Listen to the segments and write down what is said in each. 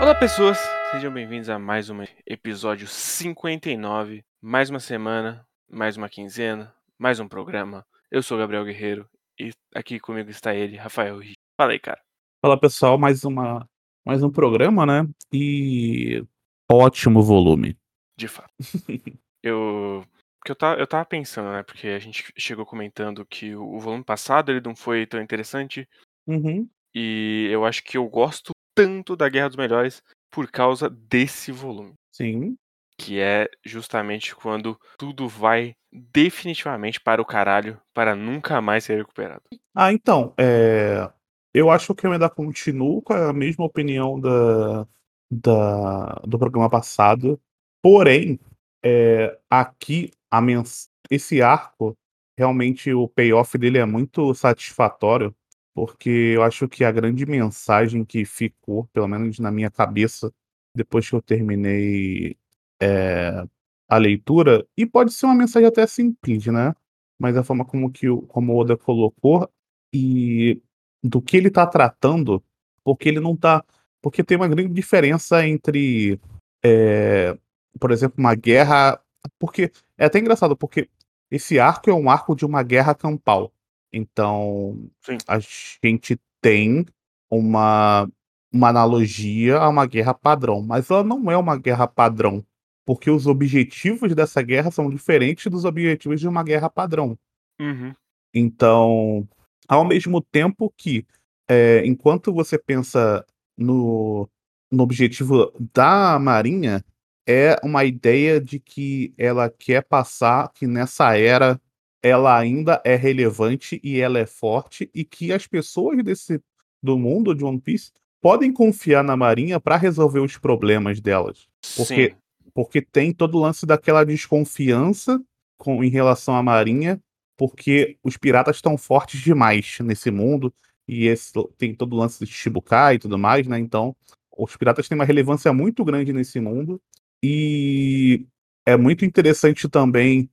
Olá pessoas, sejam bem-vindos a mais um episódio 59, mais uma semana, mais uma quinzena, mais um programa. Eu sou Gabriel Guerreiro e aqui comigo está ele, Rafael Rich. Fala aí, cara. Fala pessoal, mais uma mais um programa, né? E ótimo volume. De fato. eu porque eu tava, eu tava pensando, né? Porque a gente chegou comentando que o, o volume passado ele não foi tão interessante Uhum. e eu acho que eu gosto tanto da Guerra dos Melhores por causa desse volume. Sim. Que é justamente quando tudo vai definitivamente para o caralho para nunca mais ser recuperado. Ah, então, é, eu acho que eu ainda continuo com a mesma opinião da, da, do programa passado. Porém, é, aqui a mens esse arco, realmente o payoff dele é muito satisfatório, porque eu acho que a grande mensagem que ficou, pelo menos na minha cabeça, depois que eu terminei é, a leitura, e pode ser uma mensagem até simples, né? Mas a forma como que o, como o Oda colocou e do que ele tá tratando, porque ele não tá. Porque tem uma grande diferença entre, é, por exemplo, uma guerra. Porque é até engraçado, porque esse arco é um arco de uma guerra campal. Então, Sim. a gente tem uma, uma analogia a uma guerra padrão, mas ela não é uma guerra padrão, porque os objetivos dessa guerra são diferentes dos objetivos de uma guerra padrão. Uhum. Então, ao mesmo tempo que, é, enquanto você pensa no, no objetivo da Marinha, é uma ideia de que ela quer passar que nessa era ela ainda é relevante e ela é forte e que as pessoas desse do mundo de One Piece podem confiar na Marinha para resolver os problemas delas, porque Sim. porque tem todo o lance daquela desconfiança com em relação à Marinha, porque os piratas estão fortes demais nesse mundo e esse, tem todo o lance de Shibukai e tudo mais, né? Então, os piratas têm uma relevância muito grande nesse mundo e é muito interessante também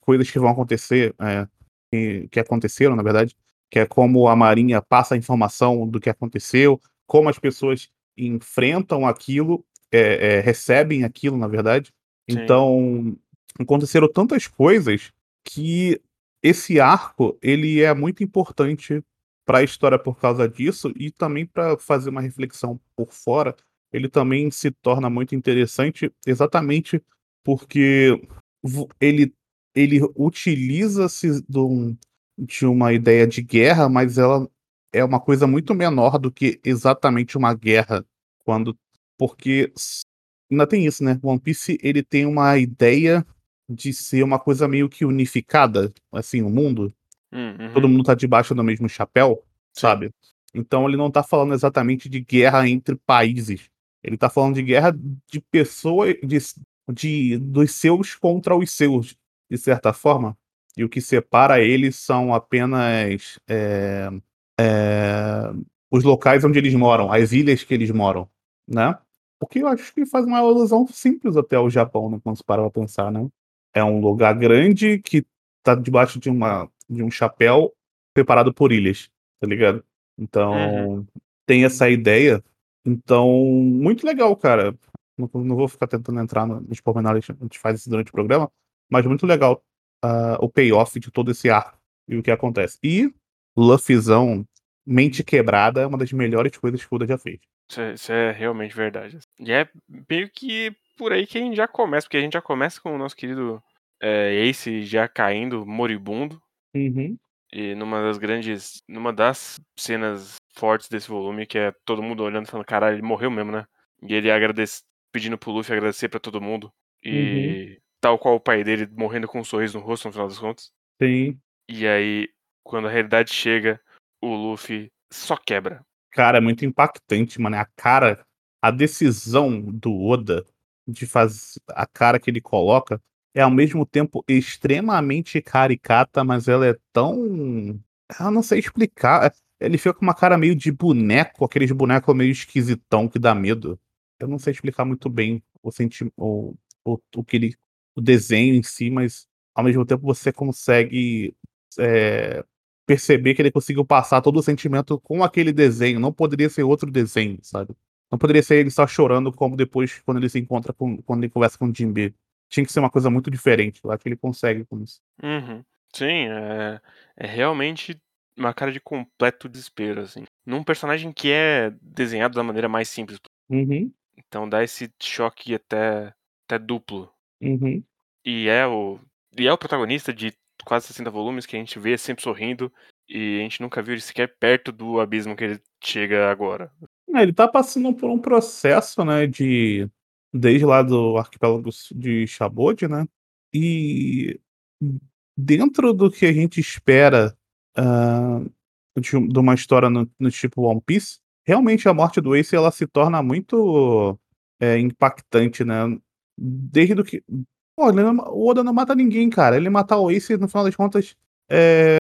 coisas que vão acontecer, é, que, que aconteceram, na verdade, que é como a Marinha passa a informação do que aconteceu, como as pessoas enfrentam aquilo, é, é, recebem aquilo, na verdade. Sim. Então, aconteceram tantas coisas que esse arco ele é muito importante para a história por causa disso e também para fazer uma reflexão por fora. Ele também se torna muito interessante exatamente porque ele ele utiliza-se de, um- uma ideia de guerra, mas ela é uma coisa muito menor do que exatamente uma guerra, quando porque ainda tem isso, né? One Piece ele tem uma ideia de ser uma coisa meio que unificada, assim, o mundo. Uhum. Todo mundo tá debaixo do mesmo chapéu, sabe? Então ele não tá falando exatamente de guerra entre países. Ele tá falando de guerra de pessoas, de, de dos seus contra os seus, de certa forma. E o que separa eles são apenas é, é, os locais onde eles moram, as ilhas que eles moram, né? O que eu acho que faz uma alusão simples até ao Japão, né, quando se para pra pensar, né? É um lugar grande que tá debaixo de, uma, de um chapéu separado por ilhas, tá ligado? Então, tem essa ideia. Então, muito legal, cara. Não, não vou ficar tentando entrar no- nos pormenores, a gente faz isso durante o programa, mas muito legal ah, o payoff de todo esse arco e o que acontece. E Luffyzão, mente quebrada, é uma das melhores coisas que o Oda já fez. Isso é, isso é realmente verdade. E é meio que por aí que a gente já começa, porque a gente já começa com o nosso querido é, Ace já caindo moribundo. Uhum. E numa das grandes. Numa das cenas fortes desse volume, que é todo mundo olhando e falando, caralho, ele morreu mesmo, né? E ele agradece, pedindo pro Luffy agradecer pra todo mundo. E tal qual o pai dele morrendo com um sorriso no rosto no final das contas. Sim. E aí, quando a realidade chega, o Luffy só quebra. Cara, é muito impactante, mano. A cara, a decisão do Oda de fazer a cara que ele coloca é ao mesmo tempo extremamente caricata, mas ela é tão. Eu não sei explicar. Ele fica com uma cara meio de boneco, aqueles bonecos meio esquisitão que dá medo. Eu não sei explicar muito bem o sentimento, o, o, que ele, o desenho em si, mas ao mesmo tempo você consegue é, perceber que ele conseguiu passar todo o sentimento com aquele desenho. Não poderia ser outro desenho, sabe? Não poderia ser ele só chorando como depois quando ele se encontra com. quando ele conversa com o Jinbe. Tinha que ser uma coisa muito diferente. Eu acho que ele consegue com isso. Uhum. Sim, é, é realmente uma cara de completo desespero, assim. Num personagem que é desenhado da maneira mais simples. Uhum. Então dá esse choque até, até duplo. Uhum. E é o. E é o protagonista de quase 60 volumes que a gente vê sempre sorrindo. E a gente nunca viu ele sequer perto do abismo que ele chega agora. É, ele tá passando por um processo, né, de desde lá do arquipélago de Chabod, né? E dentro do que a gente espera uh, de, de, uma história no, no, tipo One Piece, realmente a morte do Ace ela se torna muito é, impactante, né? Desde que. Pô, não, o Oda não mata ninguém, cara. Ele matar o Ace, no final das contas, é,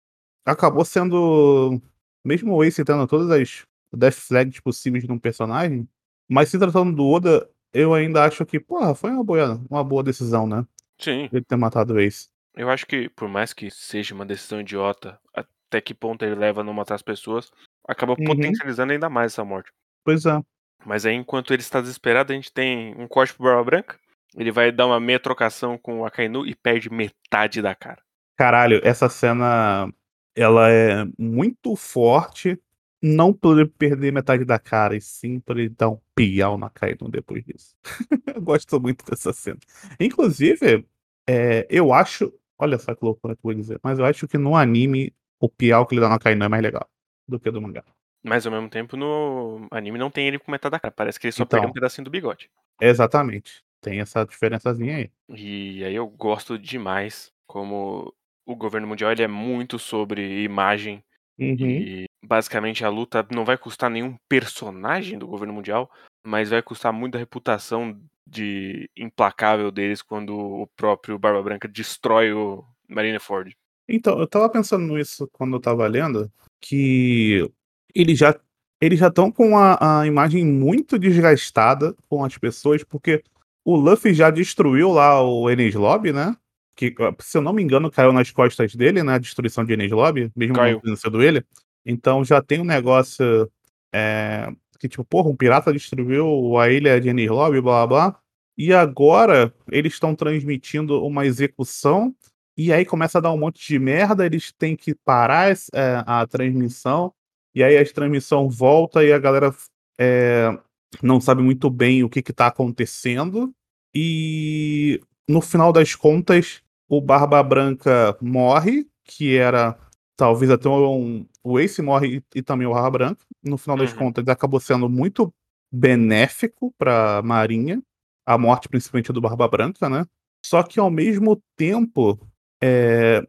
acabou sendo. Mesmo o Ace tendo todas as death flags possíveis de um personagem, mas se tratando do Oda, eu ainda acho que, porra, foi uma boa, uma boa decisão, né? Sim. Ele ter matado o Ace. Eu acho que, por mais que seja uma decisão idiota, até que ponto ele leva a não matar as pessoas, acaba Uhum. potencializando ainda mais essa morte. Pois é. Mas aí, enquanto ele está desesperado, a gente tem um corte pro Barba Branca. Ele vai dar uma meia trocação com o Akainu e perde metade da cara. Caralho, essa cena ela é muito forte, não por ele perder metade da cara, e sim por ele dar um piau na Akainu depois disso. eu gosto muito dessa cena. Inclusive, é, eu acho. Olha só que loucura que eu vou dizer, mas eu acho que no anime o piau que ele dá na Akainu é mais legal do que do mangá. Mas ao mesmo tempo, no anime não tem ele com metade da cara. Parece que ele só Então. perdeu um pedacinho do bigode. Exatamente. Tem essa diferençazinha aí. E aí eu gosto demais como o governo mundial ele é muito sobre imagem Uhum. e basicamente a luta não vai custar nenhum personagem do governo mundial, mas vai custar muito da reputação de implacável deles quando o próprio Barba Branca destrói o Marineford. Então, eu tava pensando nisso quando eu tava lendo, que eles já eles já estão com a, a imagem muito desgastada com as pessoas, porque o Luffy já destruiu lá o Enes Lobby, né? Que, se eu não me engano, caiu nas costas dele, né? A destruição de Enes Lobby, mesmo Caiu. não sido ele. Então já tem um negócio é, que, tipo, porra, um pirata destruiu a ilha de Enes Lobby, blá blá blá. E agora eles estão transmitindo uma execução e aí começa a dar um monte de merda, eles têm que parar é, a transmissão, e aí a transmissão volta e a galera é, não sabe muito bem o que está acontecendo. E no final das contas, o Barba Branca morre, que era talvez até um. O Ace morre e, e também o Barba Branca. No final das Uhum. contas, acabou sendo muito benéfico para a Marinha, a morte principalmente do Barba Branca, né? Só que ao mesmo tempo é,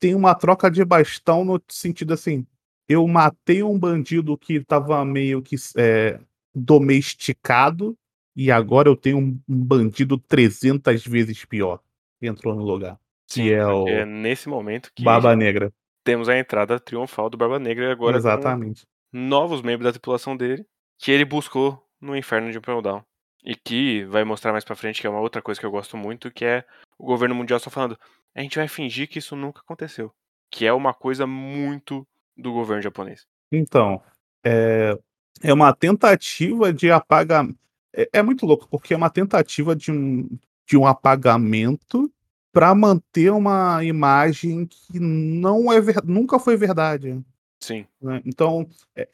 tem uma troca de bastão no sentido assim: eu matei um bandido que estava meio que é, domesticado e agora eu tenho um, bandido 300 vezes pior que entrou no lugar. Sim, que é o É nesse momento que Barba Negra. temos a entrada triunfal do Barba Negra agora Exatamente. novos membros da tripulação dele, que ele buscou no inferno de Impel Down. E que vai mostrar mais pra frente que é uma outra coisa que eu gosto muito, que é o governo mundial só falando, a gente vai fingir que isso nunca aconteceu. Que é uma coisa muito do governo japonês. Então, é, é uma tentativa de apagamento. É, é muito louco, porque é uma tentativa de um, de um apagamento para manter uma imagem que não é ver- nunca foi verdade. Sim. né? Então, é,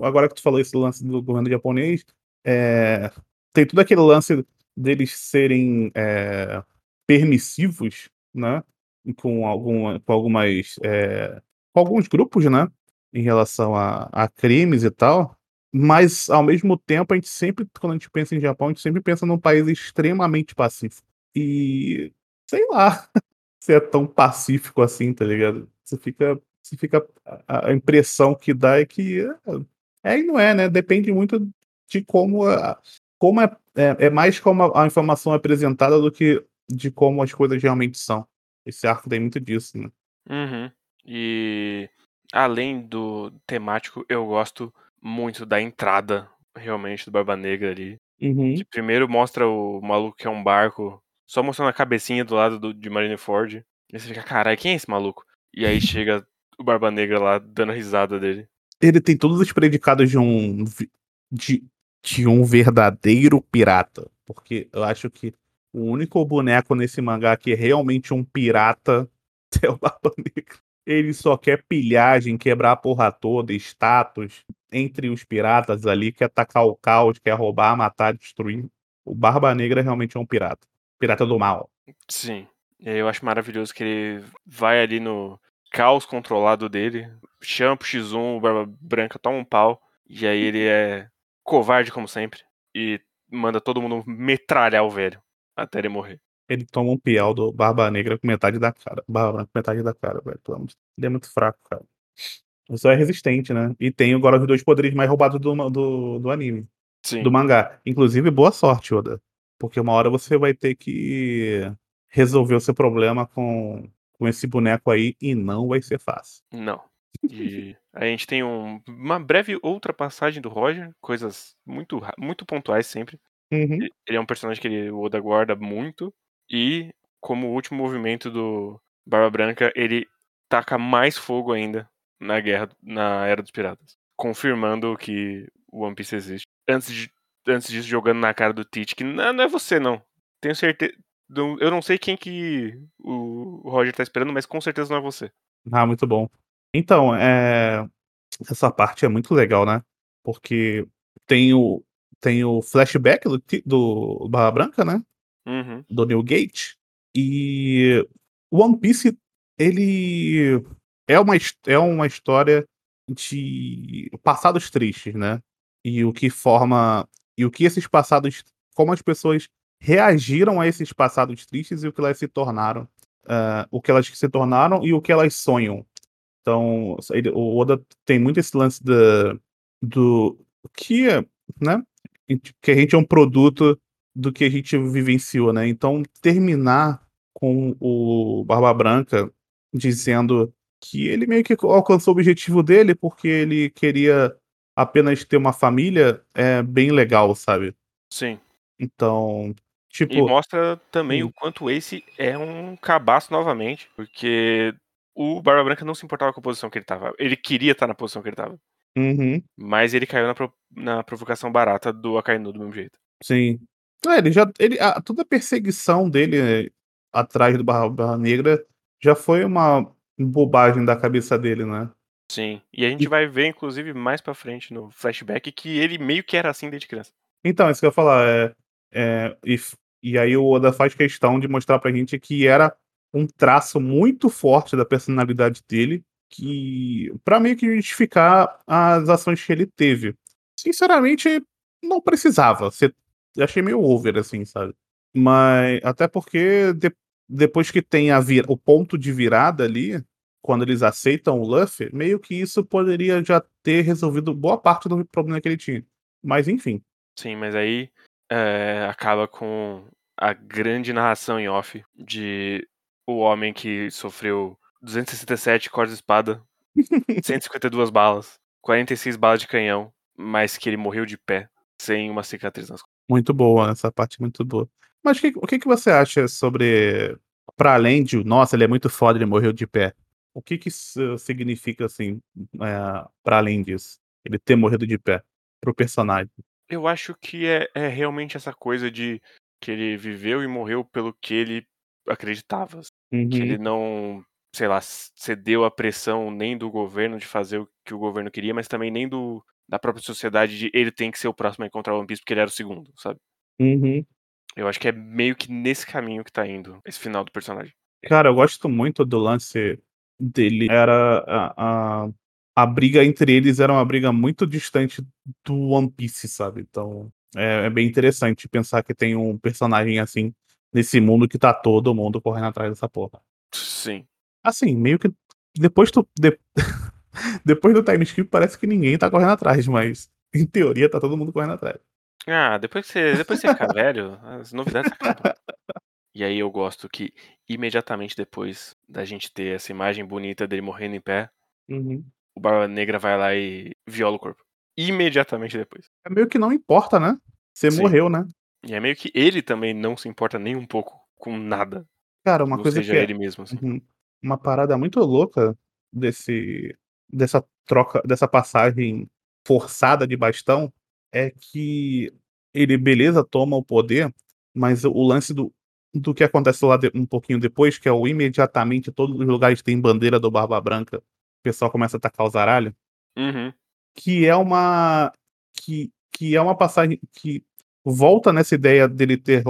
agora que tu falou esse lance do governo japonês, é, tem todo aquele lance deles serem é, permissivos, né? Com, alguma, com algumas. é, com alguns grupos, né? Em relação a, a crimes e tal. Mas, ao mesmo tempo, a gente sempre, quando a gente pensa em Japão, a gente sempre pensa num país extremamente pacífico. E sei lá se é tão pacífico assim, tá ligado? Você fica. Você fica a, a impressão que dá é que é, é e não é, né? Depende muito de como a- como é, é, é mais como a, a informação é apresentada do que de como as coisas realmente são. Esse arco tem muito disso, né? Uhum. E além do temático, eu gosto muito da entrada, realmente, do Barba Negra ali. Uhum. Que primeiro mostra o maluco que é um barco, só mostrando a cabecinha do lado do, de Marineford. E você fica, caralho, quem é esse maluco? E aí chega o Barba Negra lá dando risada dele. Ele tem todos os predicados de um de, de um verdadeiro pirata, porque eu acho que o único boneco nesse mangá que é realmente um pirata é o Barba Negra. Ele só quer pilhagem, quebrar a porra toda, status entre os piratas ali, quer atacar o caos, quer roubar, matar, destruir. O Barba Negra realmente é um pirata. Pirata do mal. Sim. Eu acho maravilhoso que ele vai ali no caos controlado dele, chama pro X1, o Barba Branca toma um pau, e aí ele é covarde como sempre, e manda todo mundo metralhar o velho até ele morrer. Ele toma um pial do Barba Negra com metade da cara. Barba Branca com metade da cara, velho. Ele é muito fraco, cara. Ele só é resistente, né? E tem agora os dois poderes mais roubados do, do, do anime. Sim. Do mangá. Inclusive, boa sorte, Oda. Porque uma hora você vai ter que resolver o seu problema com, com esse boneco aí e não vai ser fácil. Não. E a gente tem um, uma breve outra passagem do Roger, coisas muito, muito pontuais sempre. Uhum. Ele é um personagem que ele, o Oda guarda muito. E, como último movimento do Barba Branca, ele taca mais fogo ainda na guerra, na Era dos Piratas. Confirmando que o One Piece existe. Antes, de, antes disso, jogando na cara do Tite, que não, não é você, não. Tenho certeza. Eu não sei quem que o Roger tá esperando, mas com certeza não é você. Ah, muito bom. Então, é... essa parte é muito legal, né? Porque tem o, tem o flashback do, do Barra Branca, né? Uhum. Do New Gate. E One Piece, ele é uma, é uma história de passados tristes, né? E o que forma. E o que esses passados. Como as pessoas reagiram a esses passados tristes e o que elas se tornaram. Uh, o que elas se tornaram e o que elas sonham. Então, ele, o Oda tem muito esse lance da, do que, né? Que a gente é um produto do que a gente vivenciou, né? Então, terminar com o Barba Branca dizendo que ele meio que alcançou o objetivo dele porque ele queria apenas ter uma família é bem legal, sabe? Sim. Então, tipo. E mostra também hum. o quanto esse é um cabaço novamente, porque o Barba Branca não se importava com a posição que ele tava. Ele queria estar na posição que ele tava. Uhum. Mas ele caiu na, pro... na provocação barata do Akainu do mesmo jeito. Sim. É, ele já. Ele, a, toda a perseguição dele atrás do Barba Negra já foi uma bobagem da cabeça dele, né? Sim. E a gente e... vai ver, inclusive, mais pra frente no flashback, que ele meio que era assim desde criança. Então, isso que eu ia falar. É, é, e, e aí o Oda faz questão de mostrar pra gente que era um traço muito forte da personalidade dele, que para meio que justificar as ações que ele teve. Sinceramente, não precisava. Achei meio over, assim, sabe? Mas até porque de, depois que tem a vir, o ponto de virada ali, quando eles aceitam o Luffy, meio que isso poderia já ter resolvido boa parte do problema que ele tinha. Mas enfim. Sim, mas aí é, acaba com a grande narração em off de o homem que sofreu 267 cortes de espada, 152 balas, 46 balas de canhão, mas que ele morreu de pé, sem uma cicatriz nas costas. Muito boa, essa parte muito boa. Mas que, o que, que você acha sobre. Para além de, nossa, ele é muito foda, ele morreu de pé. O que que isso significa, assim, é, para além disso? Ele ter morrido de pé pro personagem? Eu acho que é, é realmente essa coisa de que ele viveu e morreu pelo que ele acreditava. Uhum. Que ele não, sei lá, cedeu à pressão nem do governo de fazer o que o governo queria, mas também nem do, da própria sociedade de ele tem que ser o próximo a encontrar o One Piece porque ele era o segundo, sabe? Uhum. Eu acho que é meio que nesse caminho que tá indo esse final do personagem. Cara, eu gosto muito do lance dele. Era a, a, a briga entre eles era uma briga muito distante do One Piece, sabe? Então é, é bem interessante pensar que tem um personagem assim nesse mundo que tá todo mundo correndo atrás dessa porra. Sim. Assim, meio que depois tu. De... depois do time skip parece que ninguém tá correndo atrás, mas em teoria tá todo mundo correndo atrás. Ah, depois que você, depois que você ficar velho, as novidades acabam. E aí eu gosto que imediatamente depois da gente ter essa imagem bonita dele morrendo em pé, uhum. o Barba Negra vai lá e viola o corpo. Imediatamente depois. É meio que não importa, né? Você Sim. morreu, né? E é meio que ele também não se importa nem um pouco com nada. Cara, uma coisa seja que é ele mesmo, assim. Uhum. Uma parada muito louca desse dessa troca, dessa passagem forçada de bastão é que ele, beleza, toma o poder, mas o lance do, do que acontece lá de, um pouquinho depois, que é o imediatamente todos os lugares têm bandeira do Barba Branca, o pessoal começa a atacar os aralhos, Uhum. que é uma que, que é uma passagem que volta nessa ideia dele ter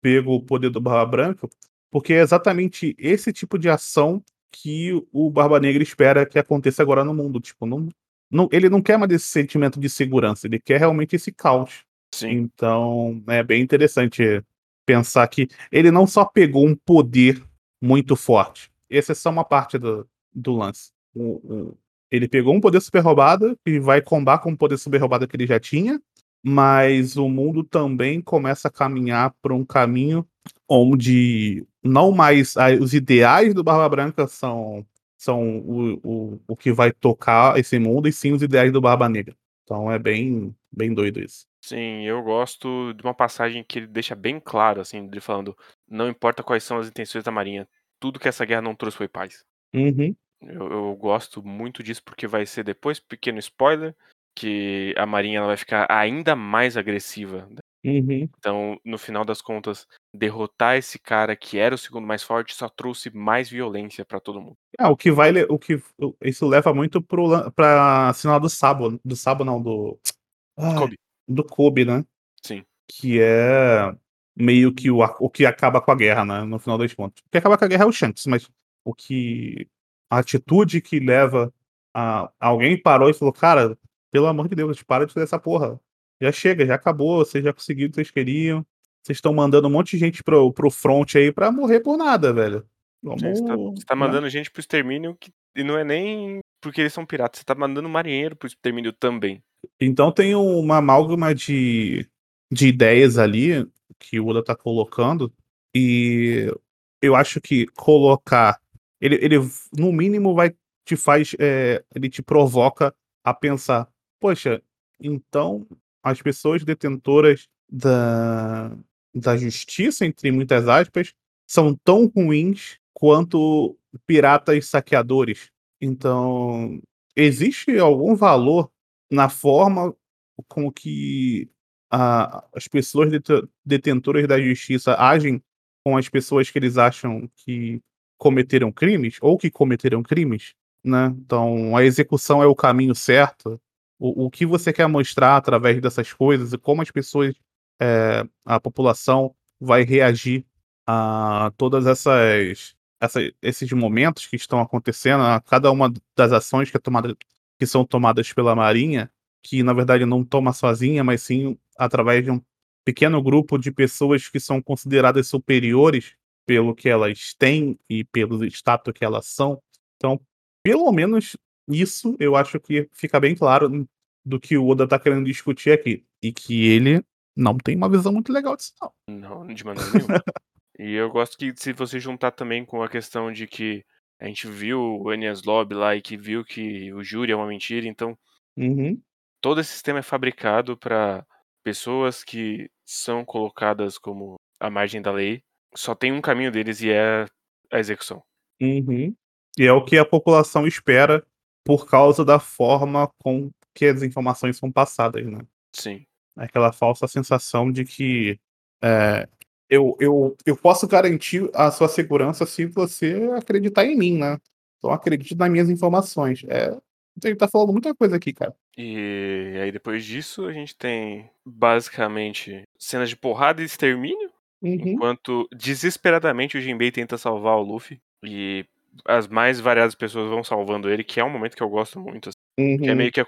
pego o poder do Barba Branca, porque é exatamente esse tipo de ação que o Barba Negra espera que aconteça agora no mundo. Tipo, não, não, ele não quer mais esse sentimento de segurança, ele quer realmente esse caos. Sim. Então, é bem interessante pensar que ele não só pegou um poder muito forte, essa é só uma parte do, do lance. Ele pegou um poder super roubado e vai combar com o poder super roubado que ele já tinha, mas o mundo também começa a caminhar por um caminho onde não mais os ideais do Barba Branca são, são o, o, o que vai tocar esse mundo, e sim os ideais do Barba Negra. Então é bem, bem doido isso. Sim, eu gosto de uma passagem que ele deixa bem claro, assim, ele falando: não importa quais são as intenções da Marinha, tudo que essa guerra não trouxe foi paz. Uhum. Eu, eu gosto muito disso porque vai ser depois, pequeno spoiler, que a Marinha ela vai ficar ainda mais agressiva. Uhum. Então, no final das contas, derrotar esse cara que era o segundo mais forte só trouxe mais violência pra todo mundo. Ah, o que vai. O que, isso leva muito pro, pra sinal do Sabo. Do Sabo, não, do. Kobe. do Kobe, né? Sim. Que é meio que o, o que acaba com a guerra, né? No final das contas. O que acaba com a guerra é o Shanks, mas o que. A atitude que leva a. Alguém parou e falou, cara, pelo amor de Deus, para de fazer essa porra. Já chega, já acabou, vocês já conseguiram o que vocês queriam. Vocês estão mandando um monte de gente pro, pro front aí pra morrer por nada, velho. Vamos, Sim, Você tá, você tá né? mandando gente pro extermínio que, e não é nem porque eles são piratas, você tá mandando marinheiro pro extermínio também. Então tem uma amálgama de, de ideias ali que o Oda tá colocando, e eu acho que colocar. Ele, ele no mínimo, vai te faz. é, ele te provoca a pensar: poxa, então as pessoas detentoras da, da justiça, entre muitas aspas, são tão ruins quanto piratas saqueadores. Então, existe algum valor na forma com que a- as pessoas dete- detentoras da justiça agem com as pessoas que eles acham que cometeram crimes ou que cometeram crimes, né? Então, a execução é o caminho certo. O, o que você quer mostrar através dessas coisas e como as pessoas, é, a população vai reagir a todas essas, essa- esses momentos que estão acontecendo, a cada uma das ações que, é tomada, que são tomadas pela Marinha, que na verdade não toma sozinha, mas sim através de um pequeno grupo de pessoas que são consideradas superiores pelo que elas têm e pelo status que elas são. Então, pelo menos isso eu acho que fica bem claro do que o Oda tá querendo discutir aqui. E que ele não tem uma visão muito legal disso, não. Não, de maneira nenhuma. e eu gosto que se você juntar também com a questão de que a gente viu o Enies Lobby lá e que viu que o júri é uma mentira, então Uhum. todo esse sistema é fabricado para pessoas que são colocadas como à margem da lei. Só tem um caminho deles e é a execução. Uhum. E é o que a população espera por causa da forma com que as informações são passadas, né? Sim. Aquela falsa sensação de que é, eu, eu, eu posso garantir a sua segurança se você acreditar em mim, né? Então acredite nas minhas informações. É, ele tá falando muita coisa aqui, cara. E aí depois disso a gente tem basicamente cenas de porrada e extermínio, Uhum. enquanto desesperadamente o Jinbei tenta salvar o Luffy e as mais variadas pessoas vão salvando ele, que é um momento que eu gosto muito, assim, que é Uhum. meio que a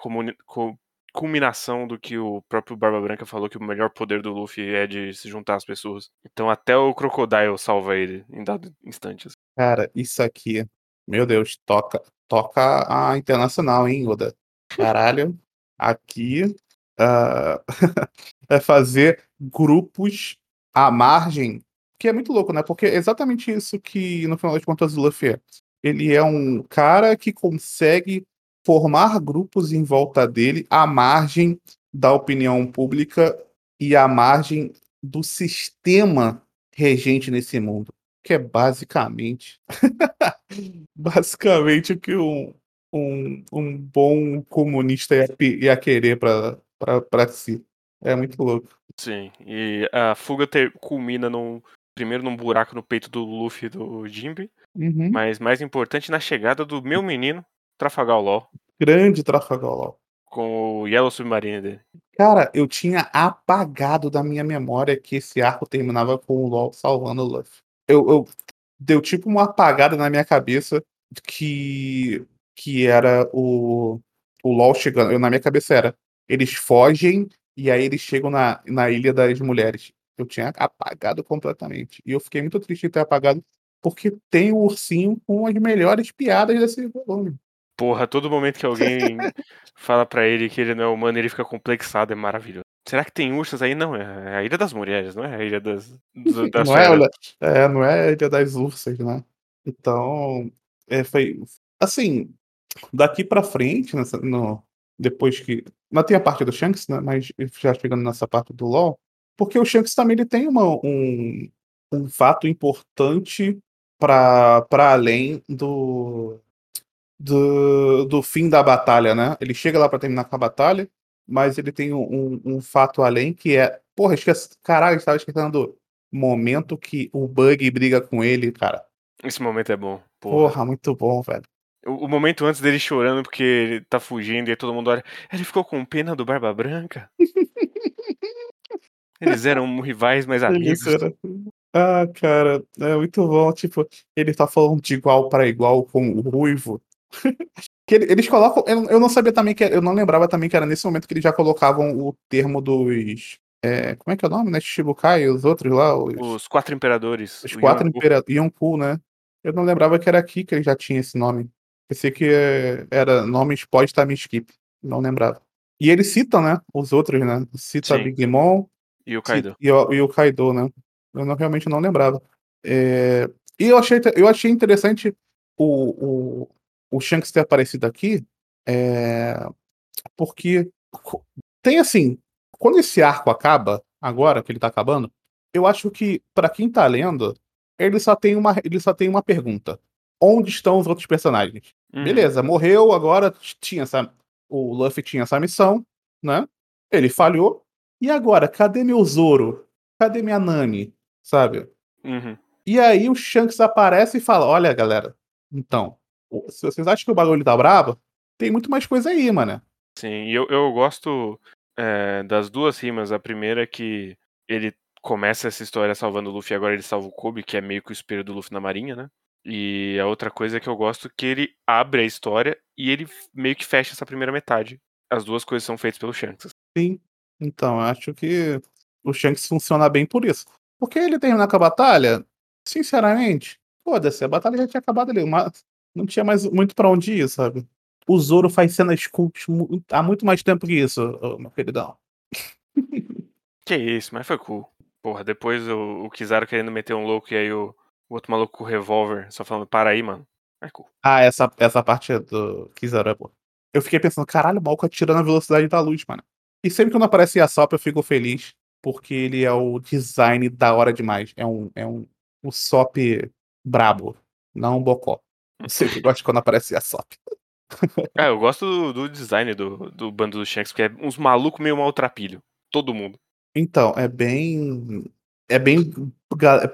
culminação do que o próprio Barba Branca falou que o melhor poder do Luffy é de se juntar às pessoas. Então até o Crocodile salva ele em dado instante. assim. Cara, isso aqui, meu Deus, toca, toca a internacional, hein, Oda? Caralho, aqui ah, é fazer grupos à margem, que é muito louco, né? Porque é exatamente isso que, no final das contas, o Luffy é. Ele é um cara que consegue formar grupos em volta dele à margem da opinião pública e à margem do sistema regente nesse mundo. que é basicamente basicamente o que um, um, um bom comunista ia, ia querer para si. É muito louco. Sim, e a fuga ter, culmina num, primeiro num buraco no peito do Luffy e do Jinbe, uhum. mas mais importante na chegada do meu menino, Trafalgar Law. Grande Trafalgar Law. Com o Yellow Submarine dele. Cara, eu tinha apagado da minha memória que esse arco terminava com o LOL salvando o Luffy. Eu, eu deu tipo uma apagada na minha cabeça que que era o o LOL chegando. Eu, na minha cabeça era eles fogem e aí eles chegam na, na Ilha das Mulheres. Eu tinha apagado completamente. E eu fiquei muito triste de ter apagado, porque tem o ursinho com as melhores piadas desse volume. Porra, todo momento que alguém fala para ele que ele não é humano, ele fica complexado, é maravilhoso. Será que tem ursas aí? Não, é a Ilha das Mulheres, não é a Ilha das. das não, é, é, não é a Ilha das Ursas, né? Então, é, foi. Assim, daqui para frente, nessa, no, depois que. Não tem a parte do Shanks, né? Mas já chegando nessa parte do LoL, porque o Shanks também ele tem uma, um, um fato importante para além do, do, do fim da batalha, né? Ele chega lá para terminar com a batalha, mas ele tem um, um, fato além que é. Porra, esquece. Caralho, estava esquecendo do momento que o Bug briga com ele, cara. Esse momento é bom. Porra, porra muito bom, velho. O, o, momento antes dele chorando porque ele tá fugindo e todo mundo olha. Ele ficou com pena do Barba Branca? Eles eram rivais, mas amigos. Era... Ah, cara, é muito bom. Tipo, ele tá falando de igual para igual com o Ruivo. que eles colocam. Eu não sabia também que. Eu não lembrava também que era nesse momento que eles já colocavam o termo dos. É, como é que é o nome, né? Shibukai e os outros lá? Os, os quatro imperadores. Os quatro imperadores. Yonkou, né? Eu não lembrava que era aqui que ele já tinha esse nome. Pensei que era nomes pós-time skip. Não lembrava. E eles citam, né? Os outros, né? Cita Sim. Big Mom. E o Kaido. E, e, o Kaido, né? Eu não, realmente não lembrava. É, e eu achei, eu achei interessante o, o, o Shanks ter aparecido aqui, é, porque tem assim, quando esse arco acaba, agora que ele tá acabando, eu acho que para quem tá lendo, ele só tem uma, ele só tem uma pergunta: onde estão os outros personagens? Uhum. Beleza, morreu, agora tinha essa, o Luffy tinha essa missão, né? Ele falhou. E agora, cadê meu Zoro? Cadê minha Nani? Sabe? Uhum. E aí o Shanks aparece e fala: Olha, galera, então, se vocês acham que o bagulho tá brabo, tem muito mais coisa aí, mano. Sim, eu, eu gosto é, das duas rimas. A primeira é que ele começa essa história salvando o Luffy e agora ele salva o Kobe, que é meio que o espelho do Luffy na marinha, né? E a outra coisa é que eu gosto que ele abre a história e ele meio que fecha essa primeira metade. As duas coisas são feitas pelo Shanks. Sim. Então, acho que o Shanks funciona bem por isso. Porque ele terminar com a batalha, sinceramente, foda-se, a batalha já tinha acabado ali. Mas não tinha mais muito para onde ir, sabe? O Zoro faz cenas cults há muito mais tempo que isso, meu queridão. Que isso, mas foi cool. Porra, depois o, o Kizaru querendo meter um louco e aí o, o outro maluco com o revólver só falando, para aí, mano. É cool. Ah, essa, essa parte do Kizaru é boa. Eu fiquei pensando, caralho, o maluco atirando a velocidade da luz, mano. E sempre que não aparece a Sop, eu fico feliz, porque ele é o design da hora demais. É um, é um, um Sop brabo, não um bocó. Eu sempre gosto quando aparece a Sop. É, eu gosto do, do, design do, do bando do Shanks, porque é uns malucos meio maltrapilho. Todo mundo. Então, é bem. É bem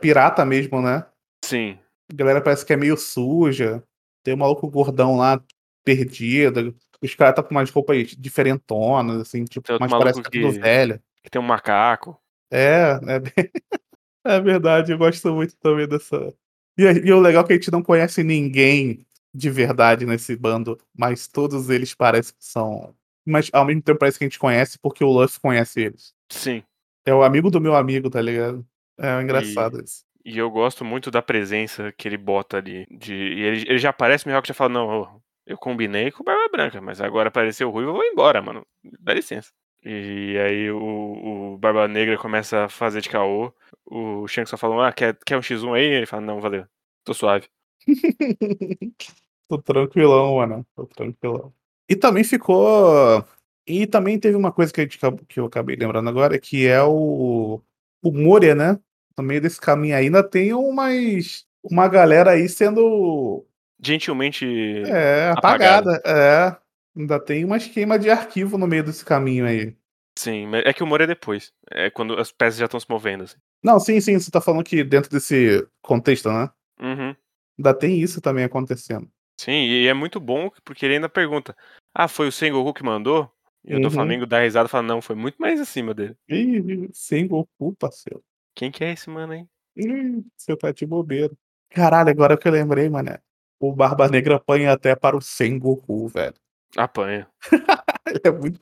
pirata mesmo, né? Sim. A galera parece que é meio suja. Tem um maluco gordão lá, perdido. Os caras tá com umas roupas diferentonas, assim, tipo, mas parece que, tudo velho. Que tem um macaco. É, é, bem... é verdade, eu gosto muito também dessa, e, e o legal é que a gente não conhece ninguém de verdade nesse bando, mas todos eles parecem que são. Mas ao mesmo tempo parece que a gente conhece porque o Luffy conhece eles. Sim. É o amigo do meu amigo, tá ligado? É engraçado e, isso. E eu gosto muito da presença que ele bota ali. De, e ele, ele já aparece, o Mihawk já fala, não, eu combinei com o Barba Branca, mas agora apareceu o Ruivo, eu vou embora, mano. Dá licença. E aí o, o Barba Negra começa a fazer de caô. O Shanks só fala, ah, quer, quer um X1 aí? Ele fala, não, valeu. Tô suave. Tô tranquilão, mano. Tô tranquilão. E também ficou. E também teve uma coisa que, gente, que eu acabei lembrando agora, que é o. O Moria, né? no meio desse caminho ainda tem umas. Uma galera aí sendo. Gentilmente É, apagada. apagada. É. Ainda tem uma esquema de arquivo no meio desse caminho aí. Sim, mas é que o humor é depois. É quando as peças já estão se movendo. Assim. Não, sim, sim, você tá falando que dentro desse contexto, né? Uhum. Ainda tem isso também acontecendo. Sim, e é muito bom porque ele ainda pergunta: Ah, foi o Sengoku que mandou? E o do Uhum. Flamengo dá risada e fala: Não, foi muito mais acima dele. Ih, sem Goku, parceiro. Quem que é esse mano aí? Ih, você tá de bobeira. Caralho, agora que eu lembrei, mané. O Barba Negra apanha até para o Sengoku, velho. Apanha. Ele é muito.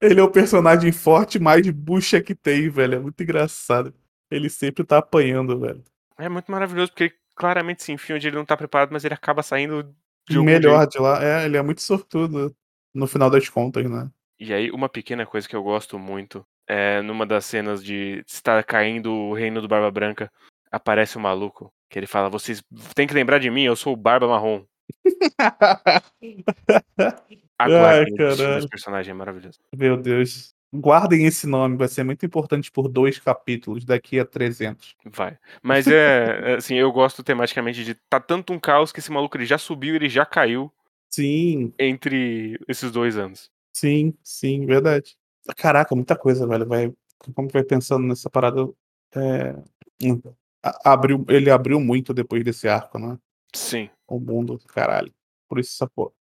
Ele, é o personagem forte mais bucha que tem, velho. É muito engraçado. Ele sempre tá apanhando, velho. É muito maravilhoso porque ele claramente se enfia onde ele não tá preparado, mas ele acaba saindo de algum Melhor jeito. de lá. É, ele é muito sortudo. No final das contas, né? E aí, uma pequena coisa que eu gosto muito é numa das cenas de estar caindo o reino do Barba Branca, aparece um maluco que ele fala: Vocês têm que lembrar de mim, eu sou o Barba Marrom. Aguardem desse personagem, é maravilhoso. Meu Deus. Guardem esse nome, vai ser muito importante por dois capítulos, daqui a 300. Vai. Mas é, assim, eu gosto tematicamente de. Tá tanto um caos que esse maluco ele já subiu, ele já caiu Sim, entre esses dois anos. sim, sim, verdade. Caraca, muita coisa, velho. Vai, como vai pensando nessa parada. É, hum, abriu, ele abriu muito depois desse arco, né? Sim. O mundo, caralho. Por isso essa porra.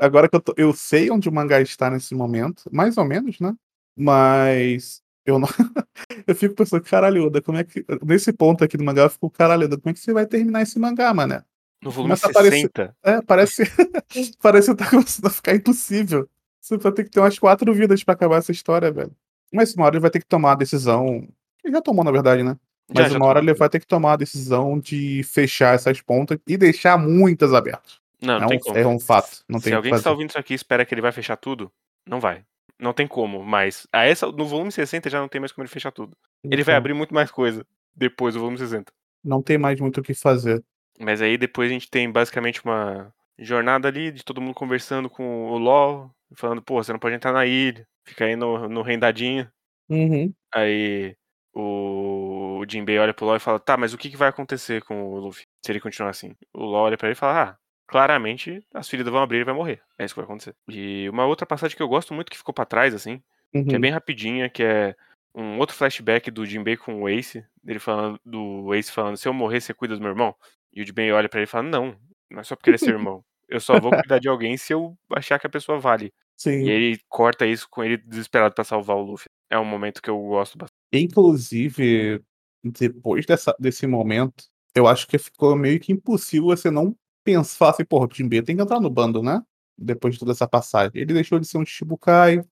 Agora que eu tô, eu sei onde o mangá está nesse momento, mais ou menos, né? Mas eu não. eu fico pensando, caralho, Oda, como é que. Nesse ponto aqui do mangá, eu fico, caralho, Oda, como é que você vai terminar esse mangá, mané? No volume Começa a aparecer- 60. É, parece. parece que tá começando a ficar impossível. Você vai ter que ter umas quatro vidas pra acabar essa história, velho. Mas uma hora ele vai ter que tomar a decisão. Ele já tomou, na verdade, né? Já, Mas já uma hora tomou. ele vai ter que tomar a decisão de fechar essas pontas e deixar muitas abertas. Não, não é, tem um, como. é um fato. Não Se que alguém que está ouvindo isso aqui espera que ele vai fechar tudo, não vai. Não tem como, mas a essa, no volume 60 já não tem mais como ele fechar tudo. Ele vai abrir muito mais coisa depois do volume 60. Não tem mais muito o que fazer. Mas aí depois a gente tem basicamente uma jornada ali de todo mundo conversando com o LOL, falando, pô, você não pode entrar na ilha, fica aí no, no rendadinho. Uhum. Aí o, o Jinbei olha pro LOL e fala, tá, mas o que, que vai acontecer com o Luffy se ele continuar assim? O LOL olha pra ele e fala, ah, claramente as feridas vão abrir e vai morrer. É isso que vai acontecer. E uma outra passagem que eu gosto muito que ficou pra trás, assim, que é Uhum. bem rapidinha, que é um outro flashback do Jinbei com o Ace, dele falando, do Ace falando, se eu morrer, você cuida do meu irmão? E o Jinbei olha pra ele e fala, não, não é só porque ele é seu irmão. Eu só vou cuidar de alguém se eu achar que a pessoa vale. Sim. E ele corta isso com ele desesperado pra salvar o Luffy. É um momento que eu gosto bastante. Inclusive, depois dessa, desse momento, eu acho que ficou meio que impossível você não pensar assim, porra, o Jinbei tem que entrar no bando, né? Depois de toda essa passagem. Ele deixou de ser um Shichibukai,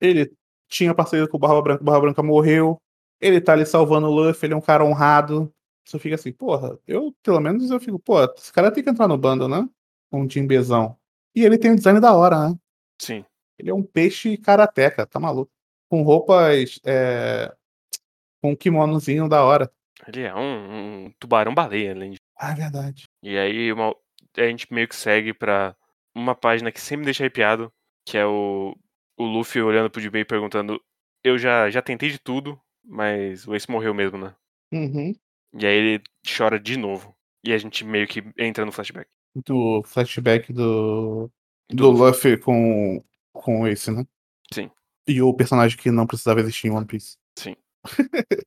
ele tinha parceria com o Barba Branca, o Barba Branca morreu, ele tá ali salvando o Luffy, ele é um cara honrado. Você fica assim, porra, eu, pelo menos, eu fico, pô, esse cara tem que entrar no bando, né? Um Jinbezão. E ele tem um design da hora, né? Sim. Ele é um peixe karateca, tá maluco? Com roupas. É... Com um kimonozinho da hora. Ele é um, um tubarão-baleia, além de... Ah, é verdade. E aí uma- a gente meio que segue pra uma página que sempre me deixa arrepiado, que é o, o Luffy olhando pro Jinbei e perguntando eu já, já tentei de tudo, mas o Ace morreu mesmo, né? Uhum. E aí ele chora de novo. E a gente meio que entra no flashback. Do flashback do. Do Do, Luffy. Com. Com esse, né? Sim. E o personagem que não precisava existir em One Piece. Sim.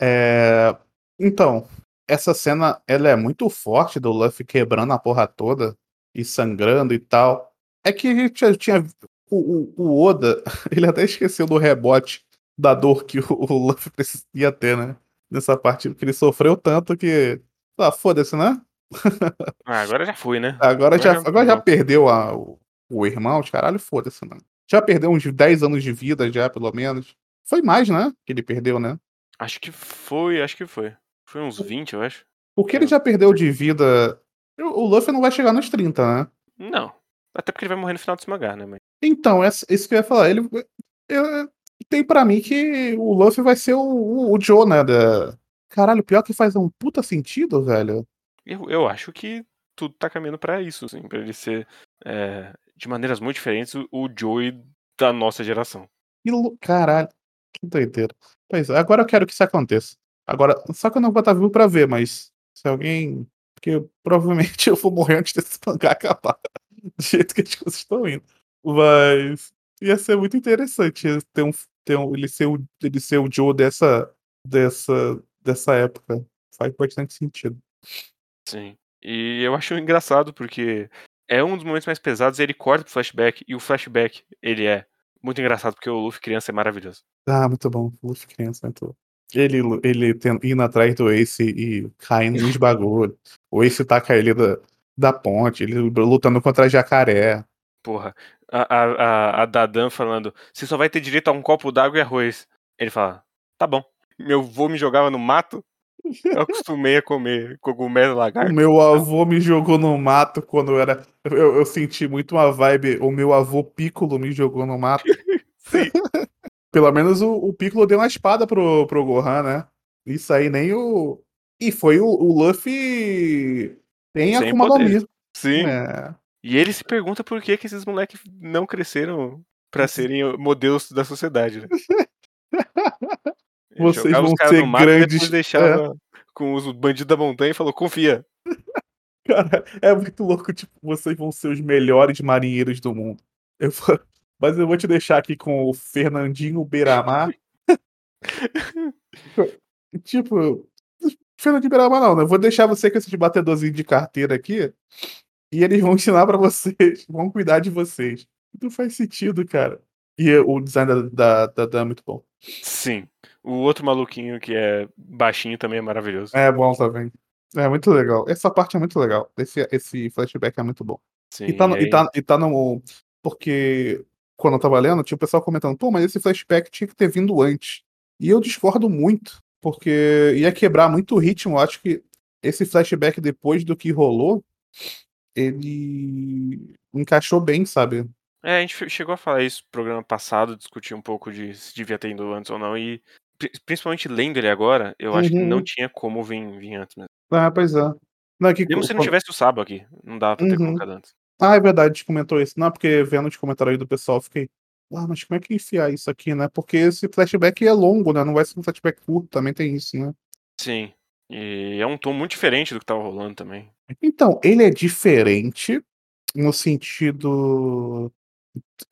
É, Então, essa cena ela é muito forte do Luffy quebrando a porra toda e sangrando e tal. É que a gente já tinha. O, o- o Oda, ele até esqueceu do rebote da dor que o, o Luffy ia ter, né? Nessa parte, porque ele sofreu tanto que. Ah, foda-se, né? Ah, agora já fui, né? Agora já, já- agora já perdeu a, o, o irmão, os caralho, foda-se, mano. Já perdeu uns 10 anos de vida, já, pelo menos. Foi mais, né? Que ele perdeu, né? Acho que foi, acho que foi. Foi uns 20, eu acho. Porque ele já perdeu de vida. O Luffy não vai chegar nos 30, né? Não. Até porque ele vai morrer no final desse mangá, né? Então, essa- isso que eu ia falar. Ele. eu- tem pra mim que o Luffy vai ser o, o, o Joe, né? Da... Caralho, pior que faz um puta sentido, velho. Eu, eu acho que tudo tá caminhando pra isso, assim, pra ele ser, é, de maneiras muito diferentes, o, Joey da nossa geração. Lou- Caralho, que doideira. Pois é, agora eu quero que isso aconteça. Agora, só que eu não vou estar vivo pra ver, mas se alguém. Porque provavelmente eu vou morrer antes desse mangá acabar. Do jeito que as coisas estão indo. Mas ia ser muito interessante ter um, ter um, ele, ser o, ele ser o Joe dessa, dessa, dessa época. Faz bastante sentido. Sim. E eu acho engraçado porque é um dos momentos mais pesados ele corta pro flashback e o flashback ele é muito engraçado porque o Luffy criança é maravilhoso. Ah, muito bom. Luffy criança, bom. Ele, ele tendo, indo atrás do Ace e caindo nos bagulhos. O Ace taca ele da, da ponte, ele lutando contra a jacaré. Porra, a, a, a, Dadan falando, você só vai ter direito a um copo d'água e arroz. Ele fala, tá bom. Meu avô me jogava no mato, eu acostumei a comer cogumelo lagarto. O meu avô me jogou no mato quando eu era. Eu, eu senti muito uma vibe. O meu avô Piccolo me jogou no mato. Sim. Pelo menos o, o Piccolo deu uma espada pro, pro Gohan, né? Isso aí nem o. E foi o, o Luffy. Tem Sem Akuma no. Sim. É. E ele se pergunta por que, que esses moleques não cresceram pra serem modelos da sociedade, né? Vocês vão ser e grandes. é. deixava com os bandidos da montanha e falou, confia. Cara, é muito louco. Tipo, vocês vão ser os melhores marinheiros do mundo. Eu vou- Mas eu vou te deixar aqui com o Fernandinho Beiramar. tipo, Fernandinho Beiramar não, né? Eu vou deixar você com esses batedorzinhos de carteira aqui. E eles vão ensinar pra vocês, vão cuidar de vocês. Não faz sentido, cara. E o design da, da, da Dan é muito bom. Sim. O outro maluquinho que é baixinho também é maravilhoso. É bom também. É muito legal. Essa parte é muito legal. Esse, esse flashback é muito bom. Sim, E tá, no, e, tá, e tá no. Porque quando eu tava lendo, tinha o pessoal comentando, pô, mas esse flashback tinha que ter vindo antes. E eu discordo muito, porque ia quebrar muito o ritmo. Eu acho que esse flashback, depois do que rolou, ele encaixou bem, sabe? É, a gente chegou a falar isso no programa passado, discutir um pouco de se devia ter ido antes ou não, e principalmente lendo ele agora, eu acho que não Uhum. tinha como vir, vir antes mesmo. Ah, pois é. Não, é que Mesmo se não tivesse o Sabo aqui, não dava pra ter Uhum. colocado antes. Ah, é verdade, a gente comentou isso. Não, porque vendo os comentários aí do pessoal, eu fiquei. Ah, mas como é que enfiar isso aqui, né? Porque esse flashback é longo, né? Não vai ser um flashback curto, também tem isso, né? Sim. E é um tom muito diferente do que tava rolando também. Então, ele é diferente no sentido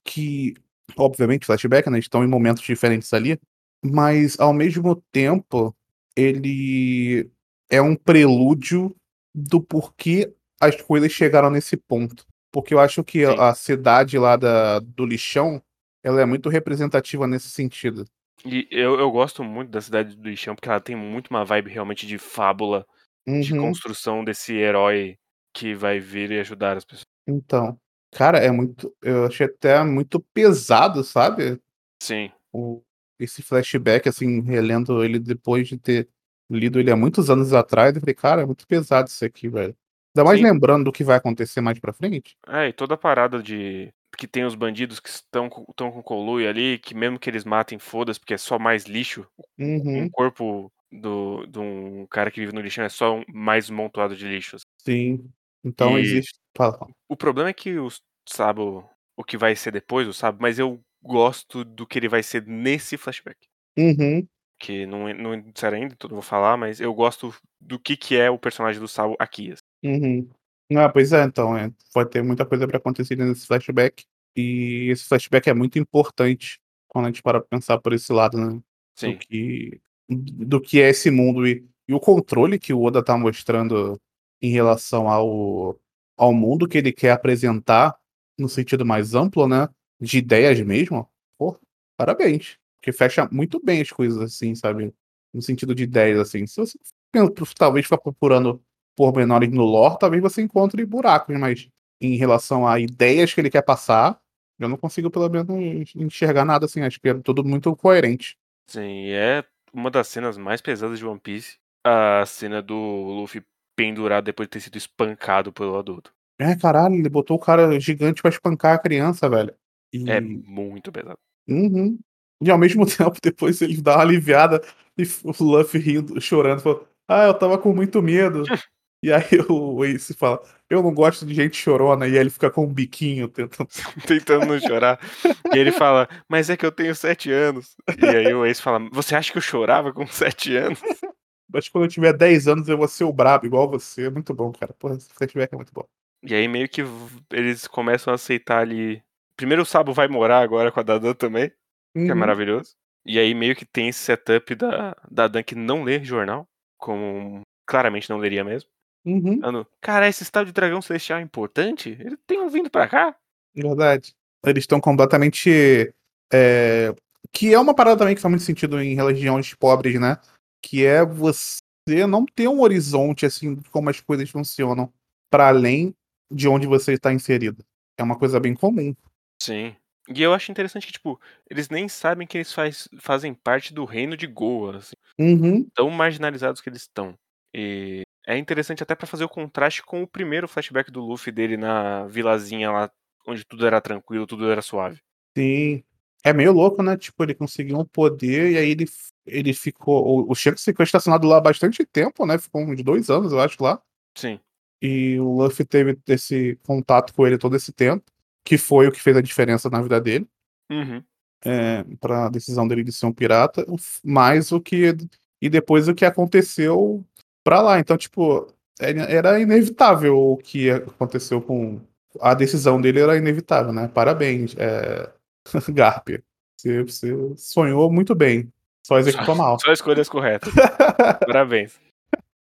que, obviamente, flashback, né? eles Estão em momentos diferentes ali, mas ao mesmo tempo ele é um prelúdio do porquê as coisas chegaram nesse ponto. Porque eu acho que Sim. a cidade lá da, do lixão, ela é muito representativa nesse sentido. E eu, eu gosto muito da cidade do Lixão, porque ela tem muito uma vibe realmente de fábula, de Uhum. construção desse herói que vai vir e ajudar as pessoas. Então, cara, é muito. Eu achei até muito pesado, sabe? Sim. o- esse flashback, assim, relendo ele depois de ter lido ele há muitos anos atrás, eu falei, cara, é muito pesado isso aqui, velho. Ainda mais Sim. lembrando do que vai acontecer mais pra frente. É, e toda a parada de. Que tem os bandidos que estão com, estão com Colui ali, que mesmo que eles matem, foda-se, porque é só mais lixo. Um Uhum, corpo do, de um cara que vive no lixão é só um, mais um montuado de lixos. sim. Então E- existe. Fala. O problema é que o Sabo, o que vai ser depois, o Sabo, mas eu gosto do que ele vai ser nesse flashback. Uhum, Que não, é- não disseram ainda, então não vou falar, mas eu gosto do que, que é o personagem do Sabo aqui. assim. uhum. Ah, pois é, então, é, vai ter muita coisa pra acontecer nesse flashback. E esse flashback é muito importante quando a gente para pensar por esse lado, né? Sim, do que, do que é esse mundo e, e o controle que o Oda tá mostrando em relação ao, ao mundo que ele quer apresentar no sentido mais amplo, né? De ideias mesmo. Pô, parabéns. Porque fecha muito bem as coisas assim, sabe? No sentido de ideias, assim. Se você talvez ficar procurando pormenores no lore, talvez você encontre buracos, mas em relação a ideias que ele quer passar, eu não consigo, pelo menos, enxergar nada assim. Acho que é tudo muito coerente. sim. É uma das cenas mais pesadas de One Piece. A cena do Luffy pendurado depois de ter sido espancado pelo adulto. É, caralho, ele botou o cara gigante pra espancar a criança, velho. E, É muito pesado. Uhum. E ao mesmo tempo, depois ele dá uma aliviada e o Luffy rindo, chorando, falou: Ah, eu tava com muito medo. e aí o Ace fala: Eu não gosto de gente chorona. E aí ele fica com um biquinho tentando. Tentando não chorar. E ele fala, mas é que eu tenho sete anos. E aí o Ace fala, você acha que eu chorava com sete anos? Mas quando eu tiver 10 anos, eu vou ser o brabo, igual você. Muito bom, cara. Porra, esse flashback é muito bom. E aí meio que eles começam a aceitar ali. Primeiro o Sabo vai morar agora com a Dadan também, uhum. que é uhum. maravilhoso. E aí meio que tem esse setup da, da Dan que não lê jornal, como claramente não leria mesmo. Uhum. Cara, esse estado de dragão celestial é importante? Ele tem um vindo pra cá? Verdade. Eles estão completamente. É... Que é uma parada também que faz muito sentido em religiões pobres, né? Que é você não ter um horizonte, assim, de como as coisas funcionam, para além de onde você está inserido. É uma coisa bem comum. Sim. E eu acho interessante que, tipo, eles nem sabem que eles faz, fazem parte do reino de Goa, assim. Uhum. Tão marginalizados que eles estão. E é interessante até para fazer o contraste com o primeiro flashback do Luffy dele na vilazinha lá, onde tudo era tranquilo, tudo era suave. Sim. É meio louco, né? Tipo, ele conseguiu um poder e aí ele, ele ficou. O, o Shanks ficou estacionado lá bastante tempo, né? Ficou uns dois anos, eu acho, lá. Sim. E o Luffy teve esse contato com ele todo esse tempo, que foi o que fez a diferença na vida dele. Uhum. É, para a decisão dele de ser um pirata, mais o que. E depois o que aconteceu pra lá. Então, tipo, é, era inevitável o que aconteceu com. A decisão dele era inevitável, né? Parabéns, é... Garp. Você, você sonhou muito bem. Só executou mal. Só escolhas corretas. Parabéns.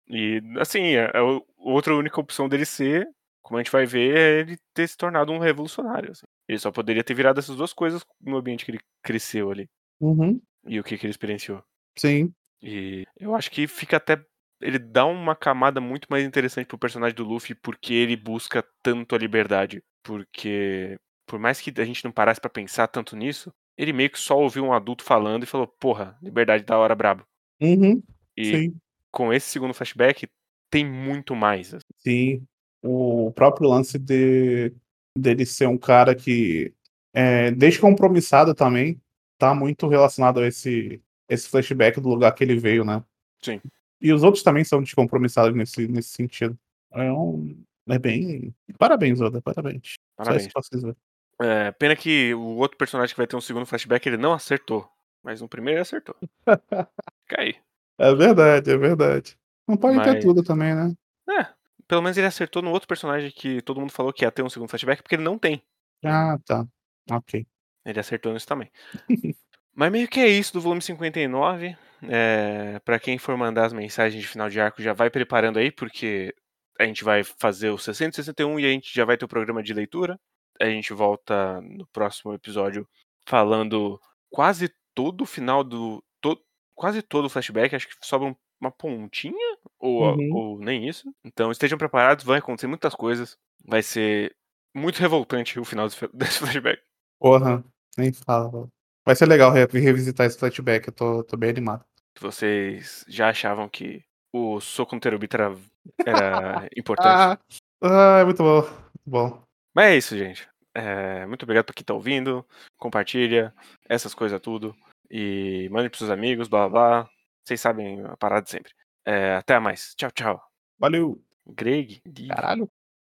E, assim, a, a outra única opção dele ser, como a gente vai ver, é ele ter se tornado um revolucionário. Assim. Ele só poderia ter virado essas duas coisas no ambiente que ele cresceu ali. Uhum. E o que, que ele experienciou. Sim. E eu acho que fica até. Ele dá uma camada muito mais interessante pro personagem do Luffy porque ele busca tanto a liberdade. Porque, por mais que a gente não parasse para pensar tanto nisso, ele meio que só ouviu um adulto falando e falou: Porra, liberdade da hora brabo. Uhum. E Sim com esse segundo flashback, tem muito mais. Assim. Sim. O próprio lance de dele ser um cara que é descompromissado também tá muito relacionado a esse, esse flashback do lugar que ele veio, né? Sim. E os outros também são descompromissados nesse, nesse sentido. É, um, é bem. Parabéns, Oda, parabéns. Parabéns. É, pena que o outro personagem que vai ter um segundo flashback ele não acertou. Mas no primeiro ele acertou. Cai. É verdade, é verdade. Não pode Mas... ter tudo também, né? É, pelo menos ele acertou no outro personagem que todo mundo falou que ia ter um segundo flashback, porque ele não tem. Ah, tá. Ok. Ele acertou nisso também. Mas meio que é isso do volume 59. É, para quem for mandar as mensagens de final de arco, já vai preparando aí, porque a gente vai fazer o 661 e a gente já vai ter o programa de leitura. A gente volta no próximo episódio falando quase todo o final do quase todo o flashback, acho que sobra uma pontinha, ou, uhum. ou nem isso. Então estejam preparados, vai acontecer muitas coisas. Vai ser muito revoltante o final desse flashback. Porra, nem fala. Vai ser legal revisitar esse flashback, eu tô, tô bem animado. Vocês já achavam que o soco no Terubita era, era importante? ah, é muito bom, muito bom. Mas é isso, gente. É, muito obrigado por quem tá ouvindo. Compartilha essas coisas tudo. E mande pros seus amigos, blá blá blá. Vocês sabem a parada sempre. É, até mais. Tchau, tchau. Valeu. Greg. Caralho.